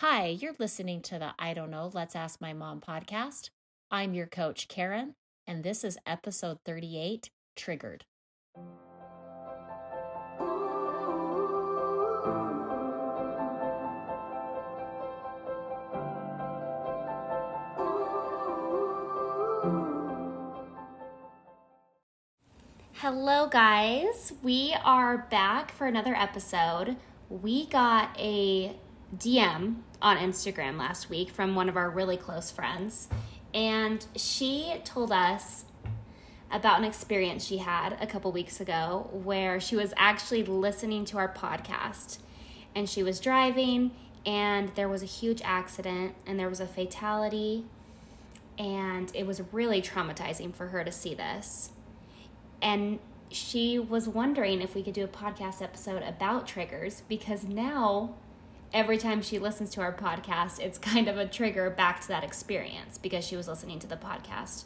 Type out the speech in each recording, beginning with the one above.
Hi, you're listening to the I Don't Know, Let's Ask My Mom podcast. I'm your coach, Karen, and this is episode 38 Triggered. Hello, guys. We are back for another episode. We got a DM on Instagram last week from one of our really close friends, and she told us about an experience she had a couple weeks ago where she was actually listening to our podcast and she was driving and there was a huge accident and there was a fatality and it was really traumatizing for her to see this. And she was wondering if we could do a podcast episode about triggers because now every time she listens to our podcast, it's kind of a trigger back to that experience because she was listening to the podcast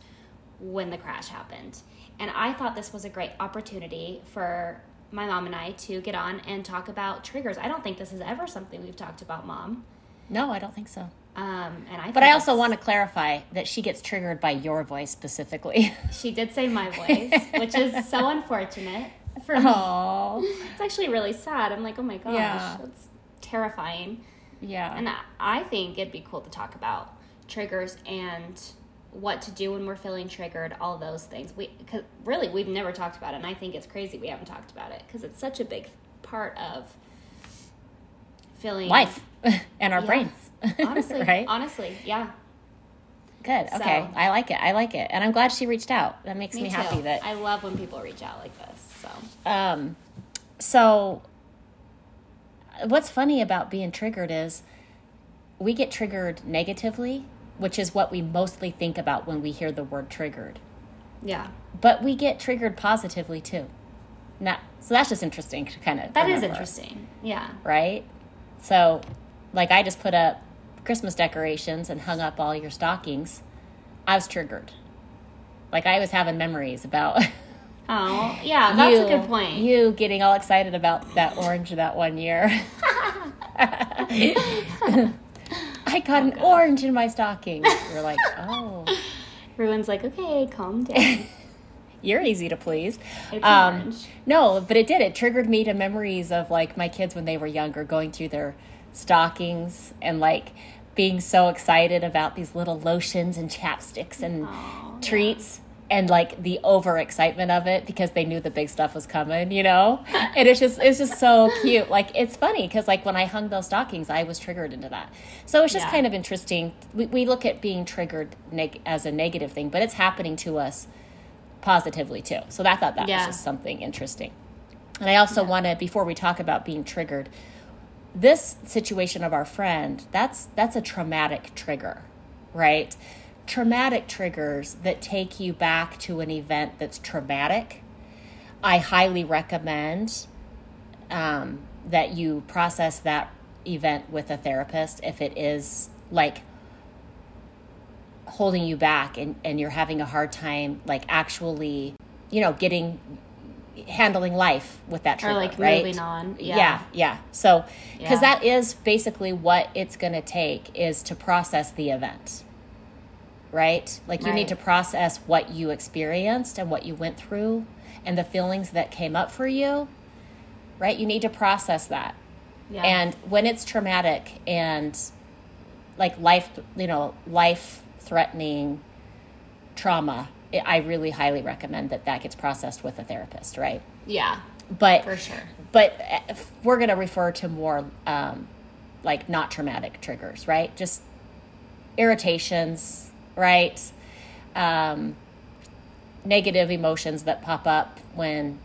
when the crash happened. And I thought this was a great opportunity for my mom and I to get on and talk about triggers. I don't think this is ever something we've talked about, mom. No, I don't think so. Um, and I But I also want to clarify that she gets triggered by your voice specifically. She did say my voice, which is so unfortunate for me. Oh, It's actually really sad. I'm like, oh my gosh, Yeah. that's terrifying. yeah. And I- think it'd be cool to talk about triggers and what to do when we're feeling triggered, all those things. We cause really we've never talked about it, and I think it's crazy we haven't talked about it because it's such a big part of feeling Life and our Yeah. brains. Honestly, right? honestly, yeah. Good. So- Okay. I like it. I like it. And I'm glad she reached out. That makes me, Me, happy that I love when people reach out like this. So Um, so, what's funny about being triggered is we get triggered negatively, which is what we mostly think about when we hear the word triggered. yeah, But we get triggered positively too. Not, so that's just interesting to kind of. that is interesting. Yeah, Right? So, like, I just put up Christmas decorations and hung up all your stockings. I was triggered. Like, I was having memories about. Oh, yeah, that's you, a good point. You getting all excited about that orange that one year. I got an orange in my stocking. You're like, oh, Everyone's like, okay, calm down. you're easy to please. It's Um, orange. No, but it did. It triggered me to memories of like my kids when they were younger going through their stockings and like being so excited about these little lotions and chapsticks and Aw, treats and like the overexcitement of it because they knew the big stuff was coming, you know? And it's just it's just so cute. Like it's funny because like when I hung those stockings, I was triggered into that. So it's just Yeah. kind of interesting. We, we look at being triggered neg- as a negative thing, but it's happening to us positively too. So I thought that Yeah. was just something interesting. And I also want to before we talk about being triggered, this situation of our friend, that's that's a traumatic trigger, right? Traumatic triggers that take you back to an event that's traumatic. I highly recommend um, that you process that event with a therapist if it is like holding you back and, and you're having a hard time like actually you know getting handling life with that trigger or like right moving on. Yeah. yeah yeah so because Yeah. that is basically what it's going to take is to process the event right like you need to process what you experienced and what you went through and the feelings that came up for you right you need to process that Yeah. and when it's traumatic and like life you know life threatening trauma i I really highly recommend that that gets processed with a therapist right yeah, but for sure. but if we're going to refer to more um, like not traumatic triggers, right? Just irritations, right? Um, negative emotions that pop up when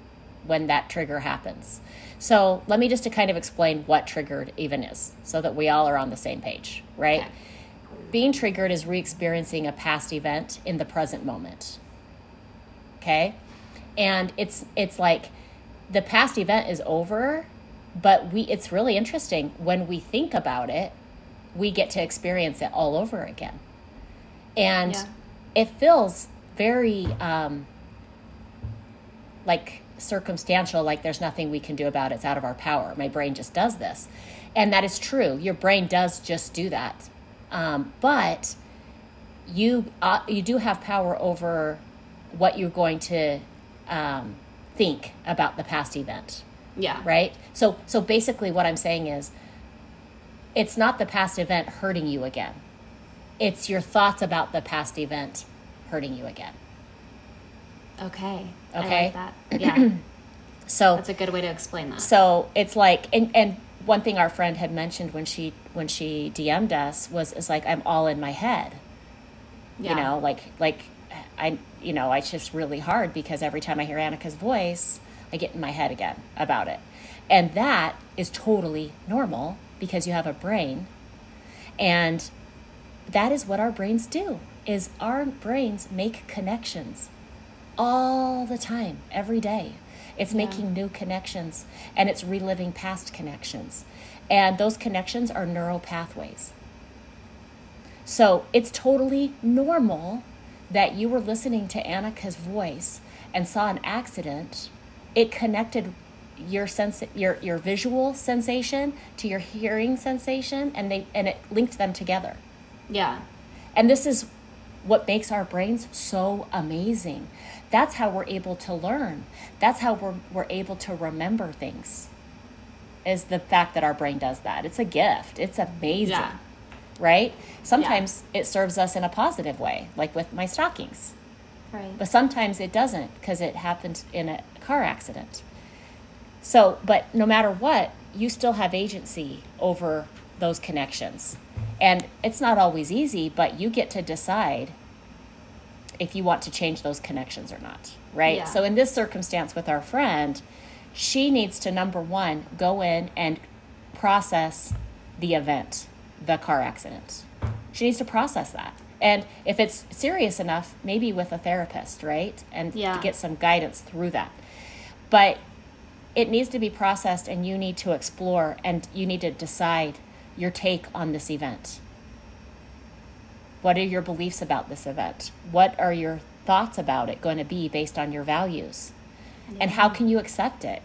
when that trigger happens. So let me just to kind of explain what triggered even is, so that we all are on the same page, right? Okay. Being triggered is re-experiencing a past event in the present moment. Okay? And it's it's like the past event is over, but we it's really interesting when we think about it, we get to experience it all over again. And Yeah. it feels very um like circumstantial, like there's nothing we can do about it. It's out of our power. My brain just does this. And that is true. Your brain does just do that. Um, but you, uh, you do have power over what you're going to um, think about the past event. Yeah. Right? So, so basically, what I'm saying is it's not the past event hurting you again, it's your thoughts about the past event hurting you again. Okay. Okay. I like that. Yeah. So That's a good way to explain that. So it's like, and and one thing our friend had mentioned when she when she DM'd us was is like I'm all in my head. yeah. You know, like like I you know it's just really hard because every time I hear Annika's voice, I get in my head again about it, and that is totally normal because you have a brain, and that is what our brains do. Is our brains make connections all the time, every day. It's Yeah. making new connections and it's reliving past connections. And those connections are neural pathways. So it's totally normal that you were listening to Annika's voice and saw an accident. It connected your sense your your visual sensation to your hearing sensation and they and it linked them together. Yeah. And this is what makes our brains so amazing. That's how we're able to learn. That's how we're, we're able to remember things, is the fact that our brain does that. It's a gift, it's amazing, Yeah. right? Sometimes it serves us in a positive way, like with my stockings. Right. But sometimes it doesn't because it happened in a car accident. So, but no matter what, you still have agency over those connections. And it's not always easy, but you get to decide if you want to change those connections or not, right? Yeah. So, in this circumstance with our friend, she needs to number one, go in and process the event, the car accident. She needs to process that. And if it's serious enough, maybe with a therapist, right? And Yeah. to get some guidance through that. But it needs to be processed and you need to explore and you need to decide your take on this event. What are your beliefs about this event? What are your thoughts about it going to be based on your values? And how can you accept it?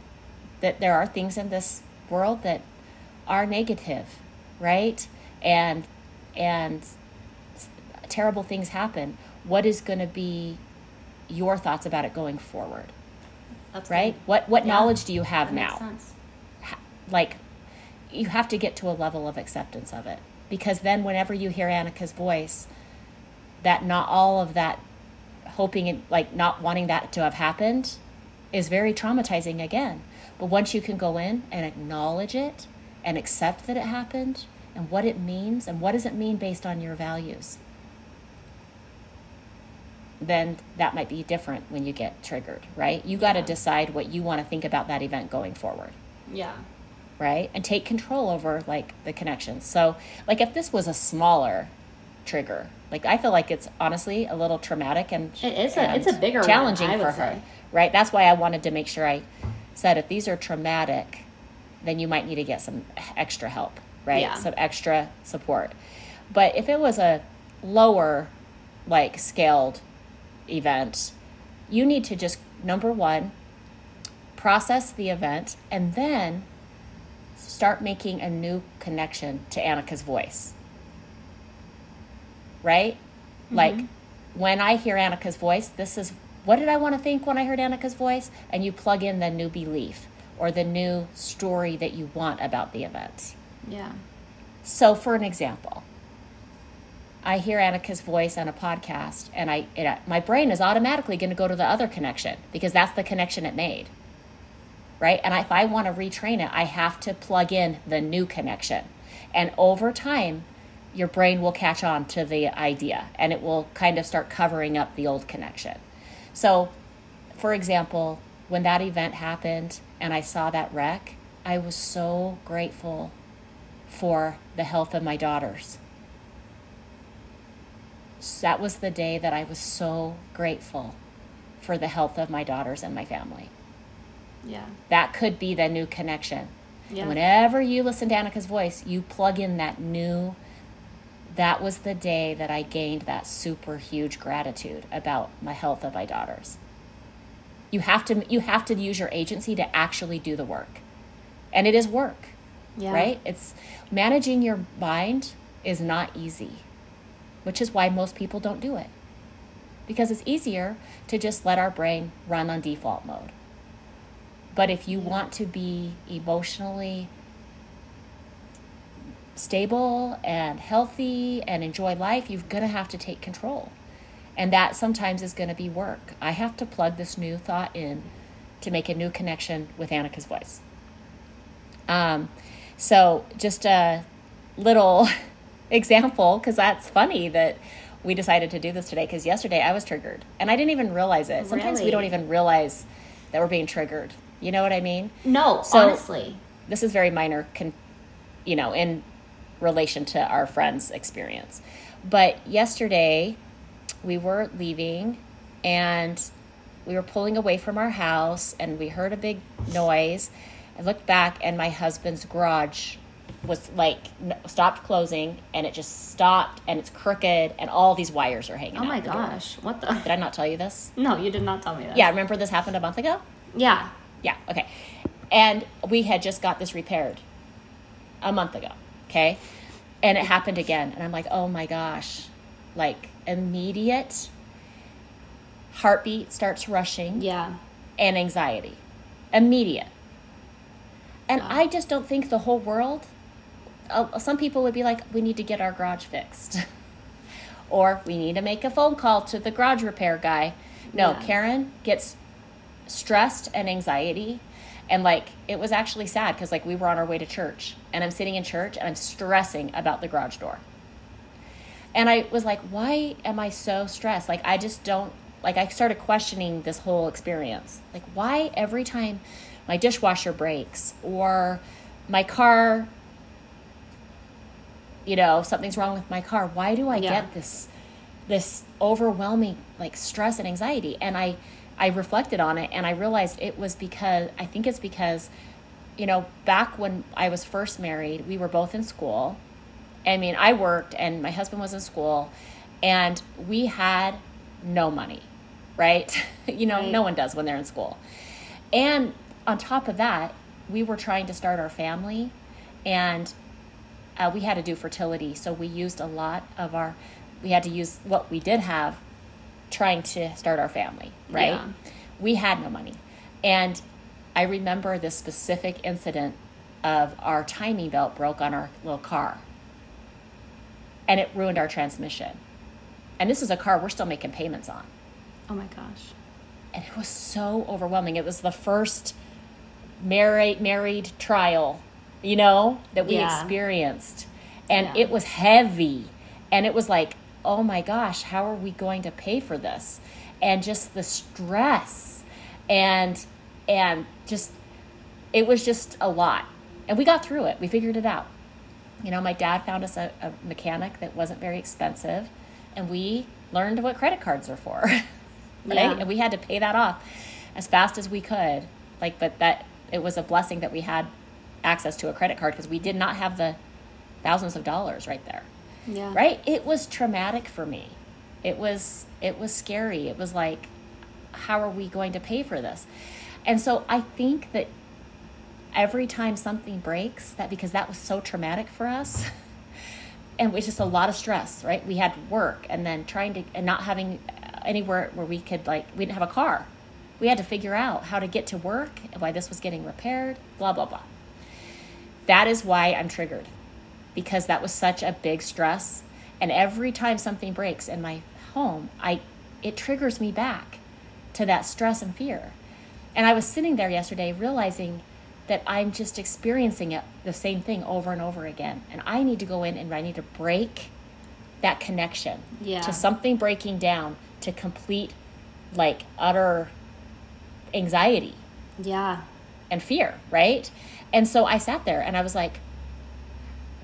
That there are things in this world that are negative, right? And and terrible things happen. What is going to be your thoughts about it going forward? That's right? good. What what Yeah. knowledge do you have That now? Like you have to get to a level of acceptance of it because then whenever you hear Annika's voice, that not all of that hoping and like not wanting that to have happened is very traumatizing again. But once you can go in and acknowledge it and accept that it happened and what it means and what does it mean based on your values, then that might be different when you get triggered, right? You got to Yeah. decide what you want to think about that event going forward, Yeah. Right? And take control over like the connections. So, like if this was a smaller trigger, like I feel like it's honestly a little traumatic and It is a- and it's a bigger challenging would for her, say. right? That's why I wanted to make sure I said if these are traumatic, then you might need to get some extra help, right? Yeah. Some extra support. But if it was a lower, like scaled event, you need to just number one, process the event, and then start making a new connection to Annika's voice. Right? Mm-hmm. Like when I hear Annika's voice, this is what did I want to think when I heard Annika's voice? And you plug in the new belief or the new story that you want about the event. Yeah. So, for an example, I hear Annika's voice on a podcast, and I it, my brain is automatically going to go to the other connection because that's the connection it made, right? And if I want to retrain it, I have to plug in the new connection, and over time, your brain will catch on to the idea, and it will kind of start covering up the old connection. So, for example, when that event happened and I saw that wreck, I was so grateful for the health of my daughters. So that was the day that I was so grateful for the health of my daughters and my family. Yeah. That could be the new connection. Yeah. And whenever you listen to Annika's voice, you plug in that new. That was the day that I gained that super huge gratitude about my health of my daughters. You have to you have to use your agency to actually do the work. And it is work. Yeah. Right? It's managing your mind is not easy, which is why most people don't do it. Because it's easier to just let our brain run on default mode. But if you want to be emotionally stable and healthy and enjoy life, you're going to have to take control. And that sometimes is going to be work. I have to plug this new thought in to make a new connection with Annika's voice. Um, so, just a little example, because that's funny that we decided to do this today, because yesterday I was triggered and I didn't even realize it. Sometimes we don't even realize that we're being triggered. You know what I mean? No, So- honestly. this is very minor con- you know in relation to our friend's experience but yesterday we were leaving and we were pulling away from our house and we heard a big noise i looked back and my husband's garage was like stopped closing and it just stopped and it's crooked and all these wires are hanging Oh my door. gosh. What the? did i not tell you this No, you did not tell me that. yeah remember this happened a month ago Yeah. Yeah, okay. And we had just got this repaired a month ago, okay? And it happened again. And I'm like, oh my gosh. Like, immediate heartbeat starts rushing Yeah. and anxiety. Immediate. And Wow. I just don't think the whole world, uh, some people would be like, we need to get our garage fixed. or we need to make a phone call to the garage repair guy. No, Yeah. Karen gets stressed and anxiety. And like, it was actually sad because like we were on our way to church and I'm sitting in church and I'm stressing about the garage door. And I was like, why am I so stressed? Like, I just don't, like, I started questioning this whole experience. Like, why every time my dishwasher breaks or my car, you know, something's wrong with my car, why do I Yeah. get this, this overwhelming, like, stress and anxiety? And I, I reflected on it and I realized it was because, I think it's because, you know, back when I was first married, we were both in school. I mean, I worked and my husband was in school, and we had no money, right? you know, Right. no one does when they're in school. And on top of that, we were trying to start our family, and uh, we had to do fertility. So we used a lot of our, we had to use what we did have trying to start our family, right? Yeah. We had no money. And I remember this specific incident of our timing belt broke on our little car and it ruined our transmission. And this is a car we're still making payments on. Oh my gosh. And it was so overwhelming. It was the first married married trial, you know, that we Yeah. experienced. And Yeah. it was heavy. And it was like, oh my gosh, how are we going to pay for this? And just the stress and and just it was just a lot. And we got through it. We figured it out. You know, my dad found us a, a mechanic that wasn't very expensive, and we learned what credit cards are for. right? Yeah. And we had to pay that off as fast as we could. Like, but that it was a blessing that we had access to a credit card because we did not have the thousands of dollars right there. Yeah. Right? It was traumatic for me. It was it was scary. It was like, how are we going to pay for this? And so I think that every time something breaks, that because that was so traumatic for us, and was just a lot of stress, right? We had work and then trying to and not having anywhere where we could like we didn't have a car. We had to figure out how to get to work and why this was getting repaired, blah blah blah. That is why I'm triggered because that was such a big stress and every time something breaks in my home, I it triggers me back to that stress and fear. And I was sitting there yesterday realizing that I'm just experiencing it the same thing over and over again. And I need to go in and I need to break that connection Yeah. to something breaking down to complete like utter anxiety Yeah. and fear, right? And so I sat there and I was like,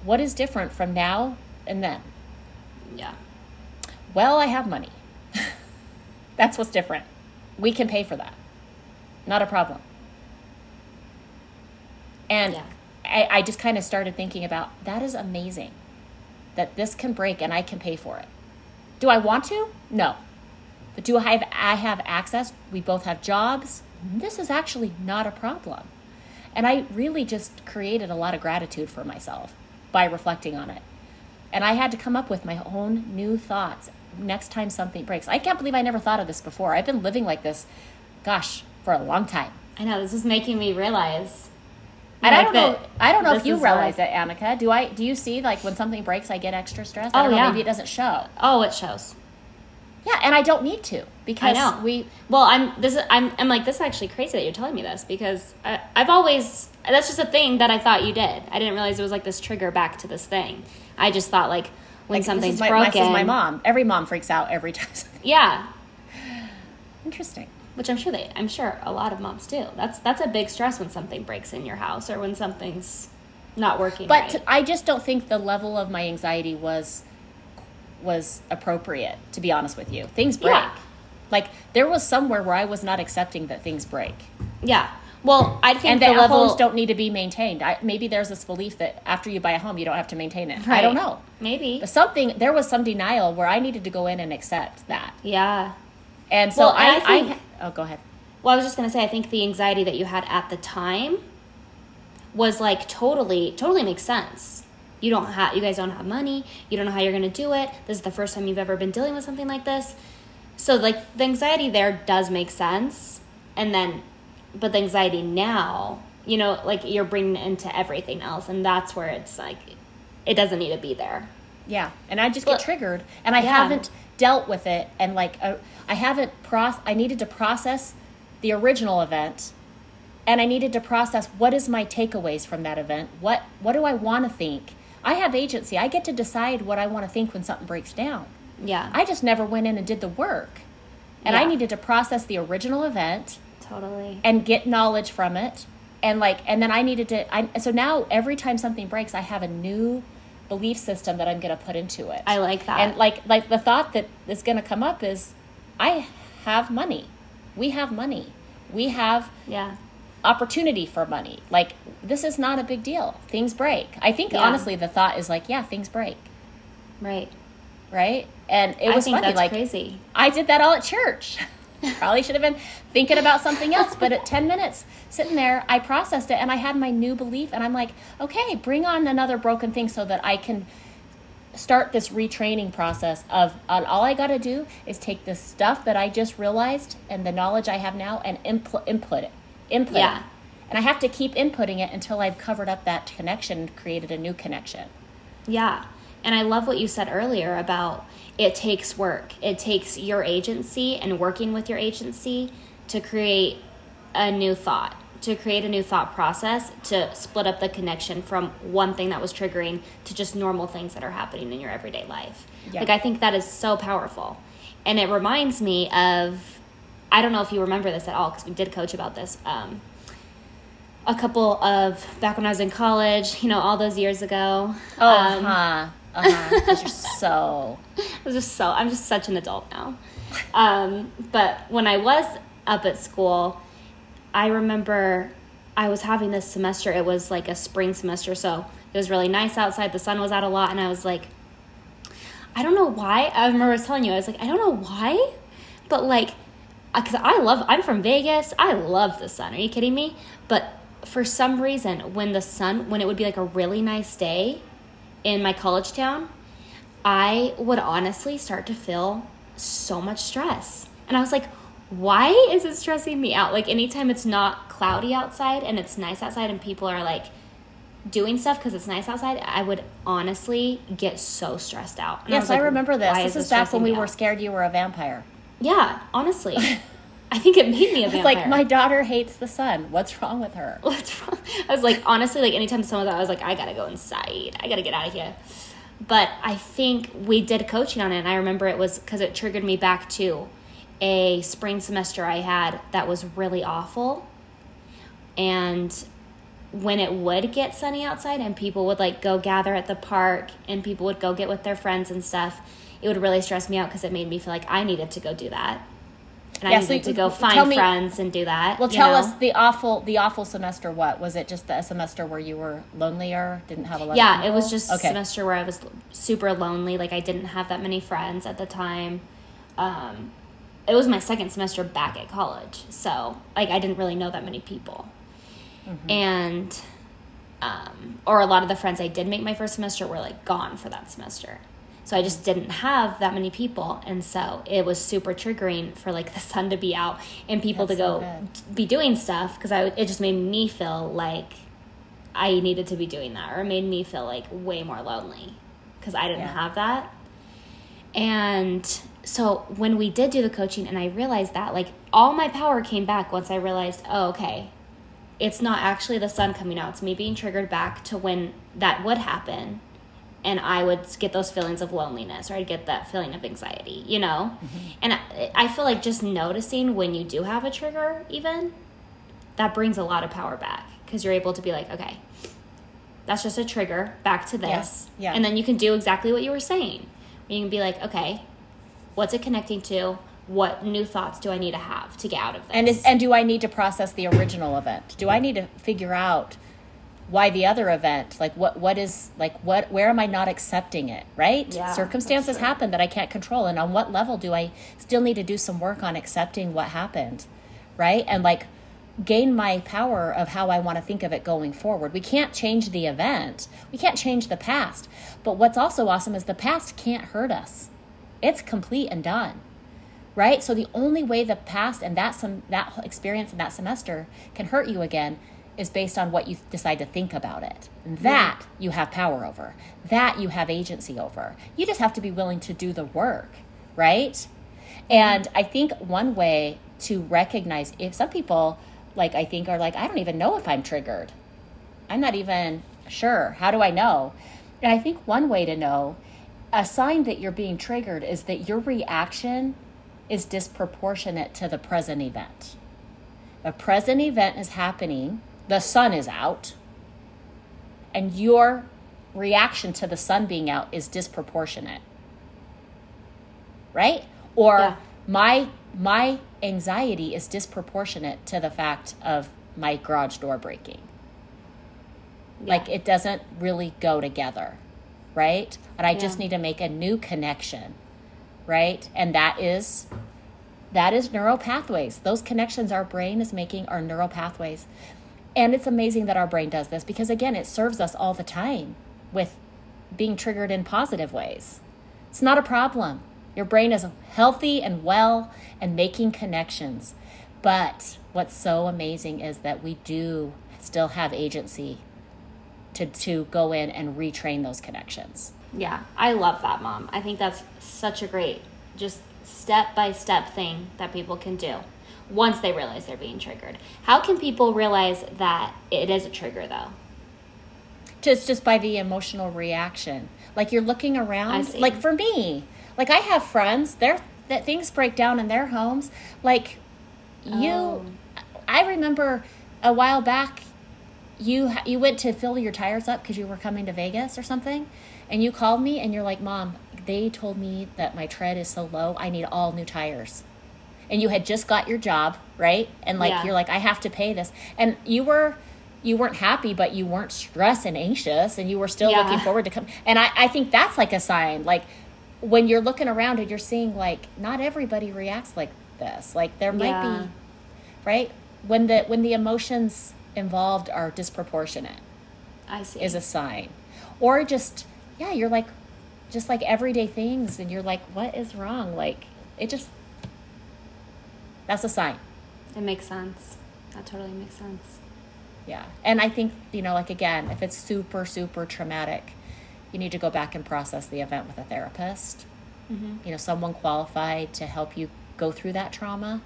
what is different from now and then? Yeah. Well, I have money. That's what's different. We can pay for that. Not a problem. And Yeah. I, I just kind of started thinking about that is amazing that this can break and I can pay for it. Do I want to? No. But do I have I have access? We both have jobs. This is actually not a problem. And I really just created a lot of gratitude for myself by reflecting on it. And I had to come up with my own new thoughts next time something breaks. I can't believe I never thought of this before. I've been living like this, gosh, for a long time. I know this is making me realize. And I don't know. I don't know if you realize like- it, Annika. Do I? Do you see like when something breaks, I get extra stressed? I Oh, don't know. yeah. Maybe it doesn't show. Oh, it shows. Yeah, and I don't need to I because know. we. Well, I'm this. Is, I'm. I'm like this. Is actually crazy that you're telling me this because I, I've always. That's just a thing that I thought you did. I didn't realize it was like this trigger back to this thing. I just thought like when Like, something's my, broken. This is my mom. Every mom freaks out every time. Yeah, Interesting. which I'm sure they. I'm sure a lot of moms do. That's that's a big stress when something breaks in your house or when something's not working. But right. I just don't think the level of my anxiety was was appropriate. To be honest with you, things break. Yeah. Like there was somewhere where I was not accepting that things break, yeah. Well, I think and the that level homes don't need to be maintained. I, maybe there's this belief that after you buy a home, you don't have to maintain it. I don't know. maybe. But something there was some denial where I needed to go in and accept that, Yeah. and so Well, I, and I I, oh go ahead. Well, I was just gonna say, I think the anxiety that you had at the time was like totally, totally makes sense. You don't have, you guys don't have money. You don't know how you're gonna do it. This is the first time you've ever been dealing with something like this. So, like, the anxiety there does make sense. And then, but the anxiety now, you know, like you're bringing it into everything else, and that's where it's like, it doesn't need to be there. Yeah, and I just get Well, triggered, and I yeah. haven't dealt with it, and like uh, I haven't proc. I needed to process the original event, and I needed to process what is my takeaways from that event. What what do I want to think? I have agency. I get to decide what I want to think when something breaks down. Yeah, I just never went in and did the work, and I needed to process the original event totally. and get knowledge from it and like and then i needed to i so now every time something breaks i have a new belief system that i'm going to put into it I like that. and like like the thought that is going to come up is i have money we have money we have yeah, opportunity for money like this is not a big deal things break i think Yeah. honestly the thought is like yeah things break right. right and it was funny that's like crazy. I did that all at church. Probably should have been thinking about something else, but at 10 minutes sitting there, I processed it and I had my new belief. And I'm like, okay, bring on another broken thing so that I can start this retraining process of uh, all I got to do is take the stuff that I just realized and the knowledge I have now and input, input it. Input Yeah. it. And I have to keep inputting it until I've covered up that connection and created a new connection. Yeah. And I love what you said earlier about it takes work. It takes your agency and working with your agency to create a new thought, to create a new thought process, to split up the connection from one thing that was triggering to just normal things that are happening in your everyday life. Yeah. Like, I think that is so powerful. And it reminds me of, I don't know if you remember this at all, because we did coach about this. Um, a couple of back when I was in college, you know, all those years ago. Oh, um, uh-huh. Uh-huh. you're so I was just so I'm just such an adult now. Um, but when I was up at school, I remember I was having this semester. It was like a spring semester, so it was really nice outside. The sun was out a lot, and I was like, I don't know why. I remember I was telling you, I was like, I don't know why, but like, because I love. I'm from Vegas. I love the sun. Are you kidding me? But for some reason, when the sun, when it would be like a really nice day in my college town, I would honestly start to feel so much stress. And I was like, why is it stressing me out? Like anytime it's not cloudy outside and it's nice outside and people are like doing stuff because it's nice outside, I would honestly get so stressed out. And Yes, I like, remember this. This this is back when we were out? scared you were a vampire. Yeah, honestly. I think it made me a It's vampire. like my daughter hates the sun. What's wrong with her? What's wrong? I was like, honestly, like anytime someone thought, I was like, I gotta go inside. I gotta get out of here. But I think we did coaching on it, and I remember it was because it triggered me back to a spring semester I had that was really awful. And when it would get sunny outside and people would like go gather at the park and people would go get with their friends and stuff, it would really stress me out because it made me feel like I needed to go do that. And Yeah, I so needed to go find me- friends and do that. Well, tell know? us the awful the awful semester. What was it? Just the semester where you were lonelier, didn't have a lot. yeah it was just a okay. semester where i was super lonely like i didn't have that many friends at the time um, it was my second semester back at college. So, like, I didn't really know that many people. Mm-hmm. And, um, or a lot of the friends I did make my first semester were like gone for that semester. So I just didn't have that many people. And so it was super triggering for like the sun to be out and people That's to go so be doing stuff because I it just made me feel like I needed to be doing that or it made me feel like way more lonely because I didn't yeah. have that. And so when we did do the coaching and I realized that like all my power came back once I realized, oh, okay, it's not actually the sun coming out. It's me being triggered back to when that would happen. And I would get those feelings of loneliness or I'd get that feeling of anxiety, you know? Mm-hmm. And I, I feel like just noticing when you do have a trigger, even, that brings a lot of power back because you're able to be like, okay, that's just a trigger, back to this. Yeah. yeah. And then you can do exactly what you were saying. You can be like, okay, what's it connecting to? What new thoughts do I need to have to get out of this? And is, and do I need to process the original event? Do I need to figure out why the other event like what what is like what where am i not accepting it right yeah, circumstances happen that i can't control and on what level do i still need to do some work on accepting what happened right and like gain my power of how I want to think of it going forward. We can't change the event, we can't change the past. But what's also awesome is the past can't hurt us, it's complete and done. Right? So the only way the past and that some that experience in that semester can hurt you again is based on what you decide to think about it. That you have power over. That you have agency over. You just have to be willing to do the work, right? And I think one way to recognize if some people like I think are like, I don't even know if I'm triggered. I'm not even sure. How do I know? And I think one way to know, a sign that you're being triggered is that your reaction is disproportionate to the present event. A present event is happening, the sun is out, and your reaction to the sun being out is disproportionate. Right? Or yeah. my my anxiety is disproportionate to the fact of my garage door breaking. Yeah. Like it doesn't really go together, right? And I yeah. just need to make a new connection, right? And that is that is neural pathways. Those connections our brain is making are neural pathways. And it's amazing that our brain does this because again, it serves us all the time with being triggered in positive ways. It's not a problem. Your brain is healthy and well and making connections. But what's so amazing is that we do still have agency to, to go in and retrain those connections. Yeah, I love that, mom. I think that's such a great, just step by step thing that people can do once they realize they're being triggered. How can people realize that it is a trigger, though? Just just by the emotional reaction. Like you're looking around. Like for me, like I have friends, they're that things break down in their homes. Like you, oh. I remember a while back, you you went to fill your tires up because you were coming to Vegas or something, and you called me and you're like, "Mom, they told me that my tread is so low, I need all new tires." And you had just got your job, right? And like yeah. you're like, "I have to pay this," and you were you weren't happy, but you weren't stressed and anxious, and you were still yeah. looking forward to come. And I, I think that's like a sign, like when you're looking around and you're seeing like not everybody reacts like this like there might yeah. be right when the when the emotions involved are disproportionate i see is a sign or just yeah you're like just like everyday things and you're like what is wrong like it just that's a sign it makes sense that totally makes sense yeah and i think you know like again if it's super super traumatic you need to go back and process the event with a therapist. Mm-hmm. You know, someone qualified to help you go through that trauma.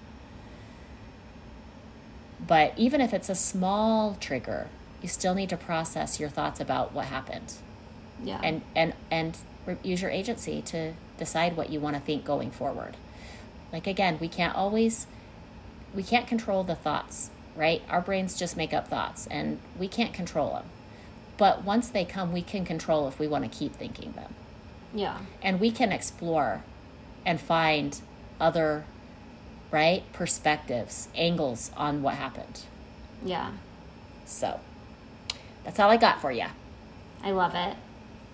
But even if it's a small trigger, you still need to process your thoughts about what happened. Yeah. And and and use your agency to decide what you want to think going forward. Like again, we can't always we can't control the thoughts, right? Our brains just make up thoughts and we can't control them. But once they come, we can control if we want to keep thinking them. Yeah. And we can explore and find other, right, perspectives, angles on what happened. Yeah. So that's all I got for you. I love it.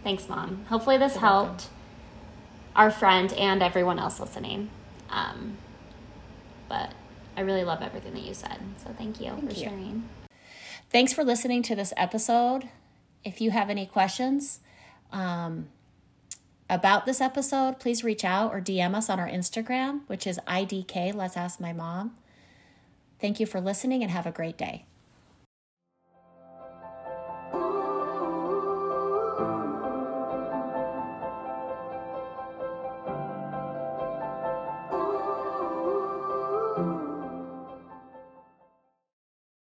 Thanks, Mom. Hopefully, this You're helped welcome. our friend and everyone else listening. Um, but I really love everything that you said. So thank you Thank for you. sharing. Thanks for listening to this episode. If you have any questions um, about this episode, please reach out or DM us on our Instagram, which is IDK, Let's Ask My Mom. Thank you for listening and have a great day.